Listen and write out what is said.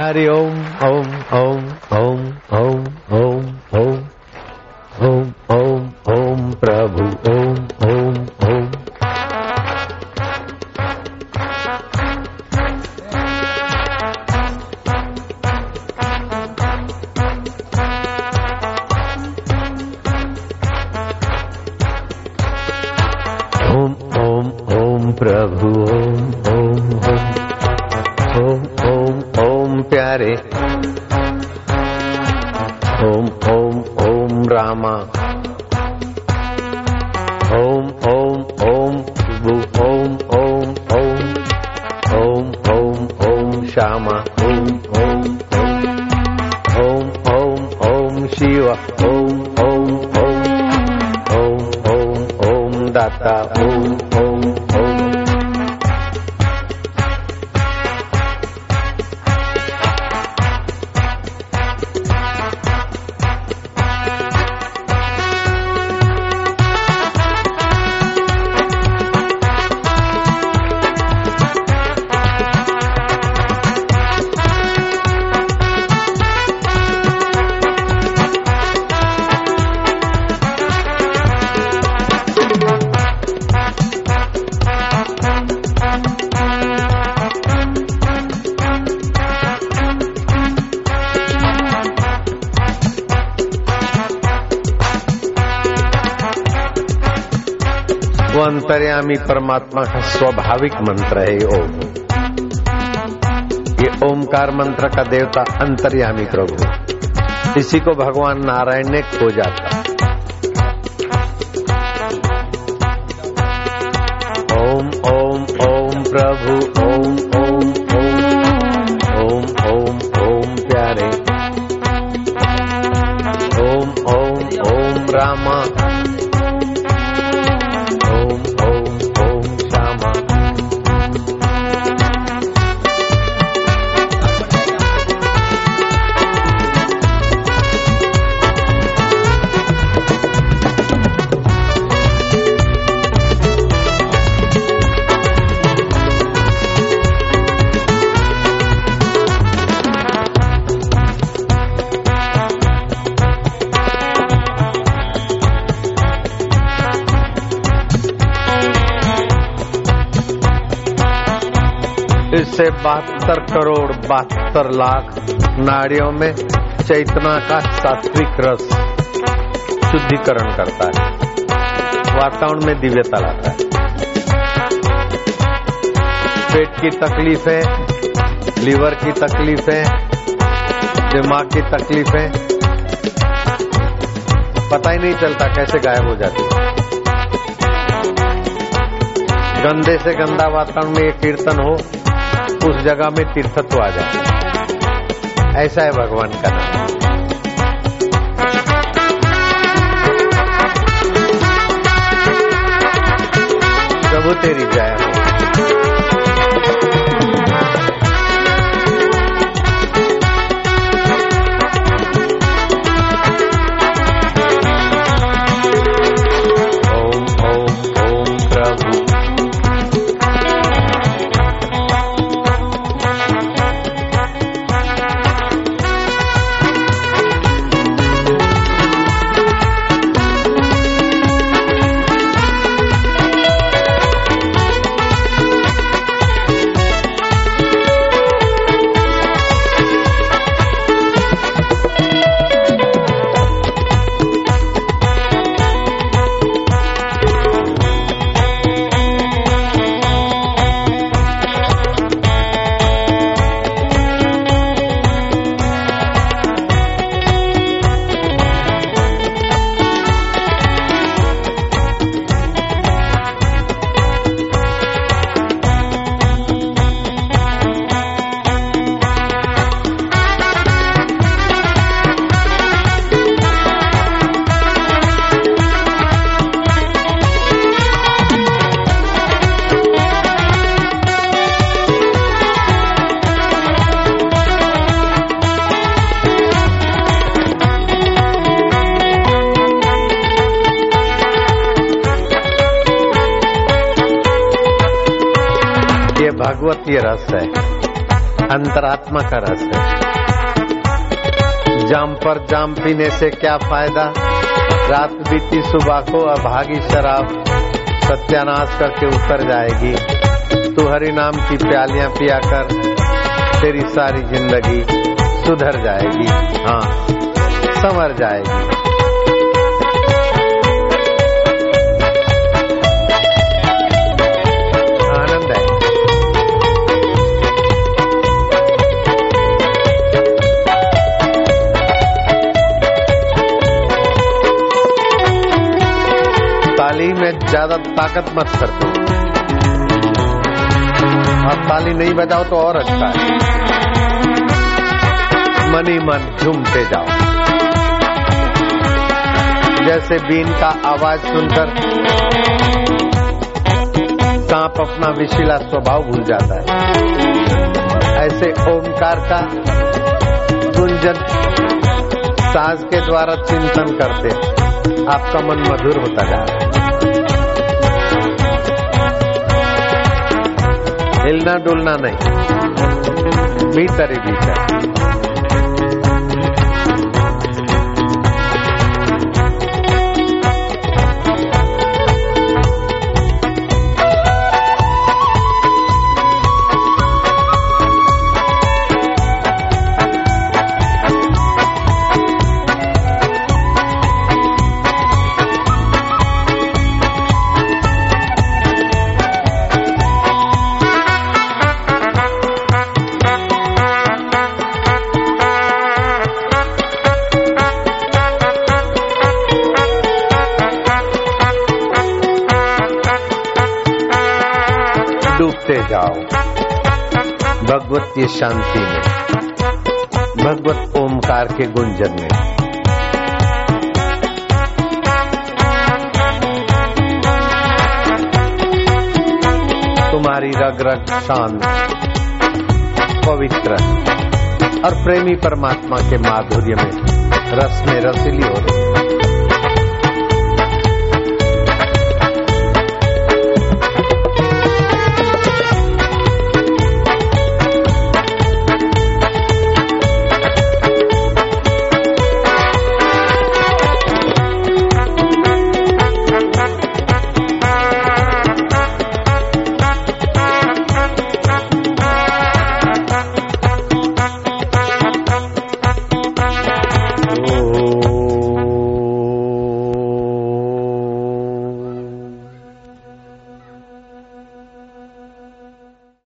हरि ओम ओम ओम ओम ओम ओम ओम ओम ओम ओम प्रभु ओम प्यारे। ओम ओम ओम रामा। ओम ओम ओम शिवु ओम ओम ओम। ओम ओम ओम श्यामा। ओम ओम। ओम ओम ओम शिव। ओम ओम ओम। ओम ओम ओम दाता। ओम अंतर्यामी परमात्मा का स्वाभाविक मंत्र है, ओम। ये ओमकार मंत्र का देवता अंतर्यामी प्रभु इसी को भगवान नारायण ने खोजा था ओम ओम ओम प्रभु, ओम। इससे बहत्तर करोड़ बहत्तर लाख नाड़ियों में चैतना का सात्विक रस शुद्धिकरण करता है। वातावरण में दिव्यता लाता है। पेट की तकलीफें, लीवर की तकलीफें, दिमाग की तकलीफें, पता ही नहीं चलता कैसे गायब हो जाती। है गंदे से गंदा वातावरण में ये कीर्तन हो उस जगह में तीर्थत्व आ जाए ऐसा है भगवान का नाम। प्रभु तेरी जय हो। भागवतीय रस है। अंतरात्मा का रस है। जाम पर जाम पीने से क्या फ़ायदा? रात बीती सुबह को अभागी शराब सत्यानाश करके उतर जाएगी। तू हरि नाम की प्यालियाँ पिया कर तेरी सारी ज़िंदगी सुधर जाएगी। हाँ संवर जाएगी। ज़्यादा ताकत मत कर दो। और ताली नहीं बजाओ तो और अच्छा है। मनी मन झूमते जाओ। जैसे बीन का आवाज़ सुनकर सांप अपना विशिला स्वभाव भूल जाता है। ऐसे ओमकार का गुंजन साज के द्वारा चिंतन करते आपका मन मधुर होता जा रहा है। हिलना डुलना नहीं। भीतर ही भीतर जाओ। भगवत की शांति में, भगवत ओमकार के गुंजन में। तुम्हारी रग रग शांत, पवित्र और प्रेमी परमात्मा के माधुर्य में रस में रसीली हो रही।